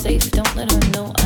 safe. Don't let her know.